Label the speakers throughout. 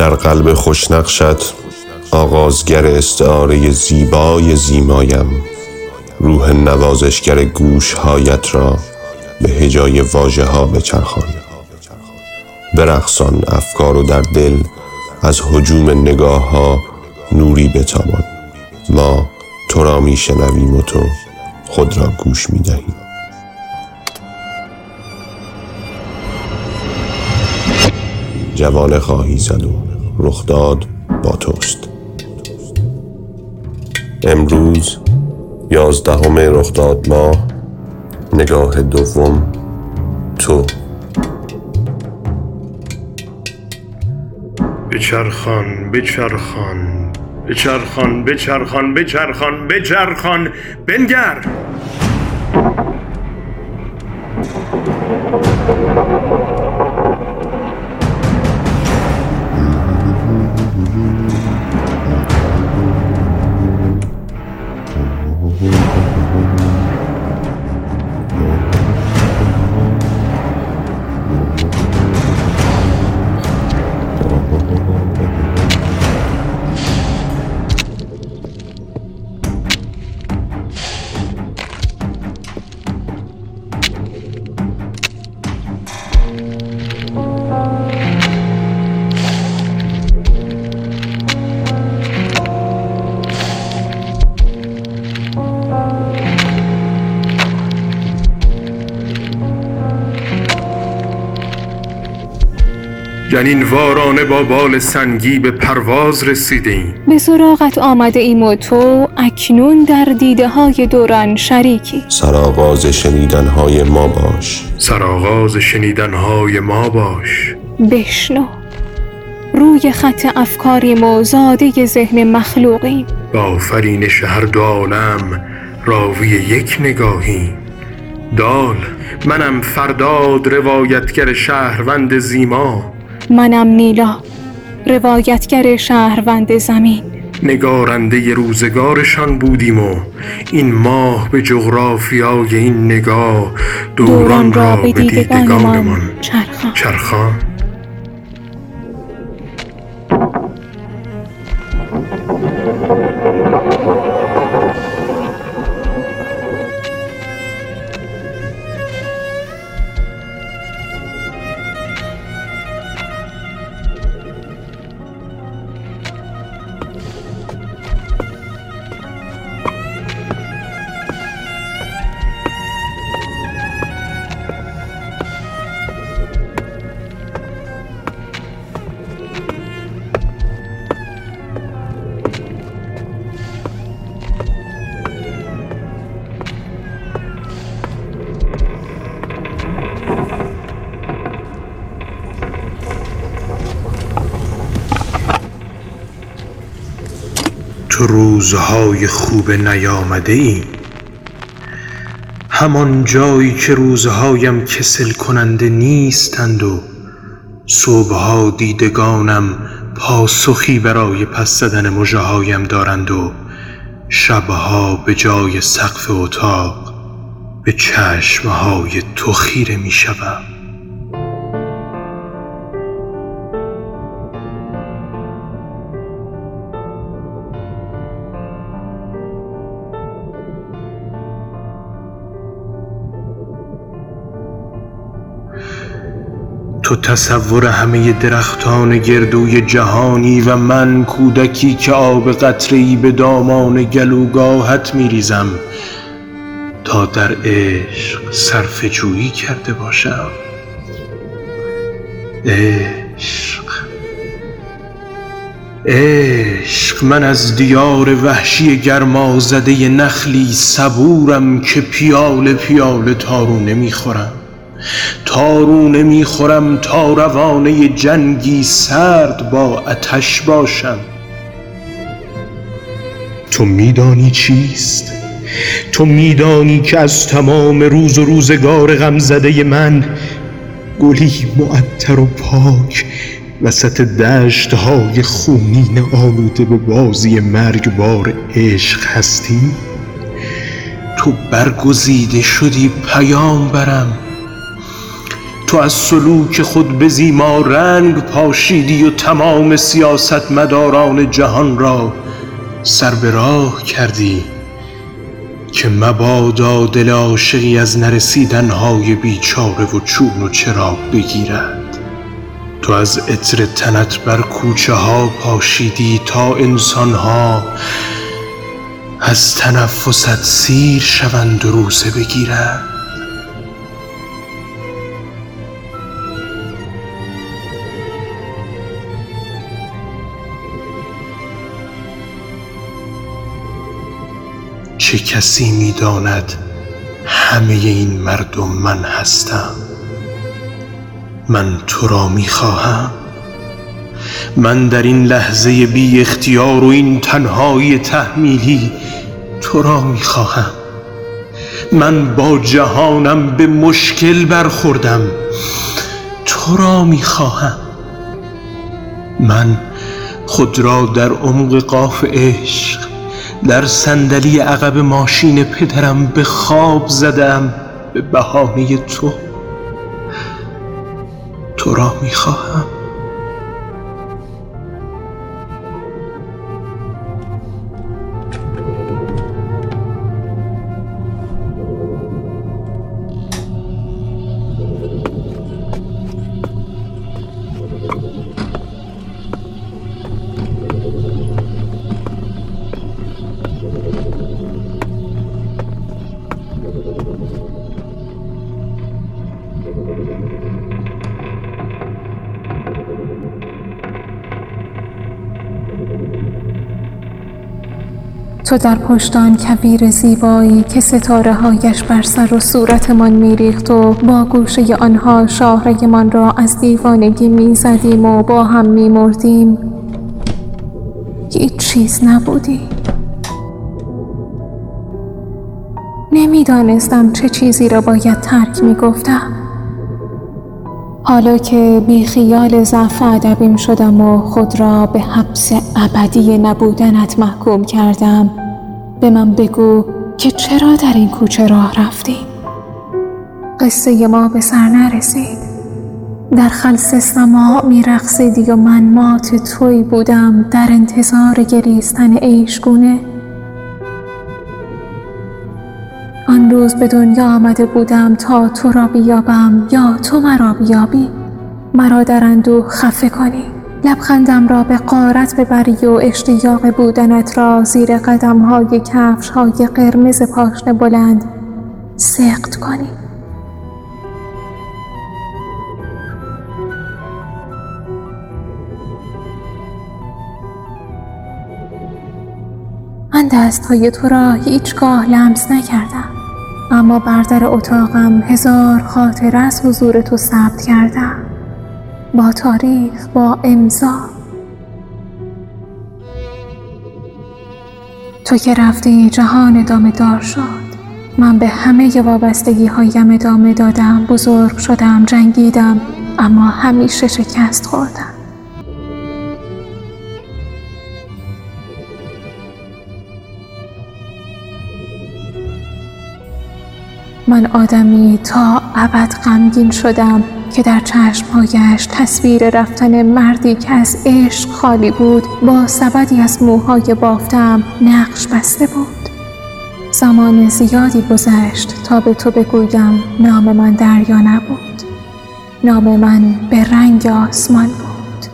Speaker 1: در قلب خوشنقشت آغازگر استعاره زیبای زیمایم. روح نوازشگر گوشهایت را به هجای واژه ها بچرخان. برقصان افکار و در دل از هجوم نگاه ها نوری بتابان. ما تو را می شنویم و تو خود را گوش می دهیم جوانه خواهی زد و رخداد با توست امروز یازدهم رخداد ماه نگاه دوم تو.
Speaker 2: بچرخان بچرخان بچرخان بچرخان بچرخان بچرخان بنگر! جنین وارانه با بال سنگی به پرواز رسیده ایم
Speaker 3: به سراغت آمده ایم و تو اکنون در دیده های دوران شریکی.
Speaker 1: سرآغاز شنیدنهای ما باش.
Speaker 2: سرآغاز شنیدنهای ما باش.
Speaker 3: بشنو. روی خط افکاریم و زاده ذهن مخلوقیم.
Speaker 2: به آفرینش هر دو عالم راوی یک نگاهی دال منم فرداد روایتگر شهروند زیما.
Speaker 3: منم نیلا روایتگر شهروند زمین.
Speaker 2: نگارنده روزگارشان بودیم و این ماه به جغرافیای این نگاه دوران را به دیدگانمان
Speaker 3: چرخان
Speaker 2: چرخان روزهای خوب نیامده ای. همان جایی که روزهایم کسل کننده نیستند و صبحها دیدگانم پاسخی برای پس زدن مژههایم دارند و شبها به جای سقف اتاق به چشمهای تو خیره می شوم تو تصور همه درختان گردوی جهانی و من کودکی که آب قطره‌ای به دامان گلوگاهت میریزم تا در عشق صرف جویی کرده باشم. عشق. عشق. من از دیار وحشی گرمازده نخلی صبورم که پیاله پیاله تارونه می‌خورم تارونه می‌خورم تا روانه جنگی سرد با آتش باشم. تو میدانی چیست؟ تو میدانی که از تمام روز و روزگار غمزده من گلی معطر و پاک وسط دشت های خونین آلوده به بازی مرگبار عشق هستی؟ تو برگزیده شدی پیام برم تو از سلوک خود به زیما رنگ پاشیدی و تمام سیاست مداران جهان را سر به راه کردی که مبادا دل عاشقی از نرسیدنهای بیچاره و چون و چراغ بگیرد. تو از عطر تنت بر کوچه ها پاشیدی تا انسان ها از تنفست سیر شوند و روزه بگیرد چه کسی می داند همه این مردم من هستم؟ من تو را می خواهم من در این لحظه بی اختیار و این تنهایی تحمیلی تو را می خواهم من با جهانم به مشکل برخوردم تو را می خواهم من خود را در عمق قاف عشق در صندلی عقب ماشین پدرم به خواب زدم به بهانه تو. تو را می
Speaker 3: تو در پشت آن کویر زیبایی که ستاره هایش بر سر و صورتمان میریخت و با گوشه آنها شاهرگمان را از دیوانگی می‌زدیم و با هم میمردیم. هیچ چیز نبودی. نمی‌دانستم چه چیزی را باید ترک می‌گفتم. حالا که بی خیال ضعف ادبیم شدم و خود را به حبس ابدی نبودنت محکوم کردم به من بگو که چرا در این کوچه راه رفتیم. قصه ما به سر نرسید. در خلص سما می رقصیدی و من مات توی بودم در انتظار گریستن عیشگونه آن روز به دنیا آمده بودم تا تو را بیابم یا تو مرا بیابی. مرا در اندوه خفه کنی. لبخندم را به قارت ببری و اشتیاق بودنت را زیر قدم های کفش های قرمز پاشن بلند سقط کنی. من دست های تو را هیچگاه لمس نکردم اما بر در اتاقم هزار خاطره از حضور تو ثبت کردم. با تاریخ با امضا. تو که رفتی جهان ادامه دار شد. من به همه وابستگی هایم ادامه دادم بزرگ شدم جنگیدم اما همیشه شکست خوردم. من آدمی تا ابد غمگین شدم. که در چشمهایش تصویر رفتن مردی که از عشق خالی بود با سبدی از موهای بافتم نقش بسته بود. زمان زیادی گذشت تا به تو بگویم نام من دریا نبود. نام من به رنگ آسمان بود.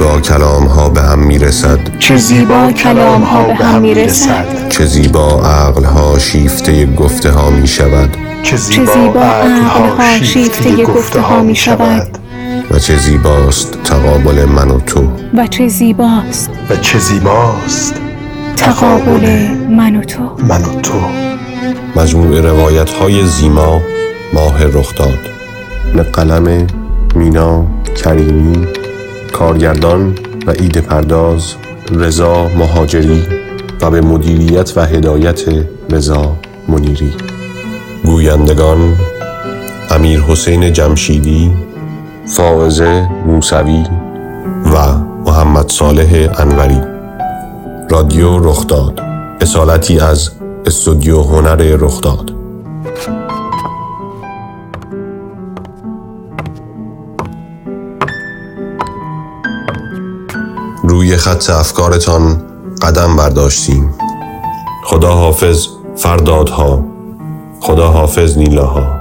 Speaker 1: زیبا کلام ها به هم می رسد
Speaker 3: چه زیبا کلام ها به هم می رسد
Speaker 1: چه زیبا عقل ها شیفته گفته ها می شود
Speaker 2: چه
Speaker 3: زیبا عقل ها شیفته گفته ها می شود
Speaker 1: و چه زیباست تقابل من و تو.
Speaker 3: و چه زیباست
Speaker 2: و چه زیباست
Speaker 3: تقابل من و تو.
Speaker 2: من و تو.
Speaker 1: مجموع روایت های زیما ماه رخداد. به قلم مینا کریمی. کارگردان و ایده پرداز رضا مهاجری و به مدیریت و هدایت رضا منیری. گویندگان امیر حسین جمشیدی فائزه موسوی و محمد صالح انوری. رادیو رخداد اصالتی از استودیو هنر رخداد. خط افکارتان قدم برداشتیم. خدا حافظ فردادها خدا حافظ نیلاها.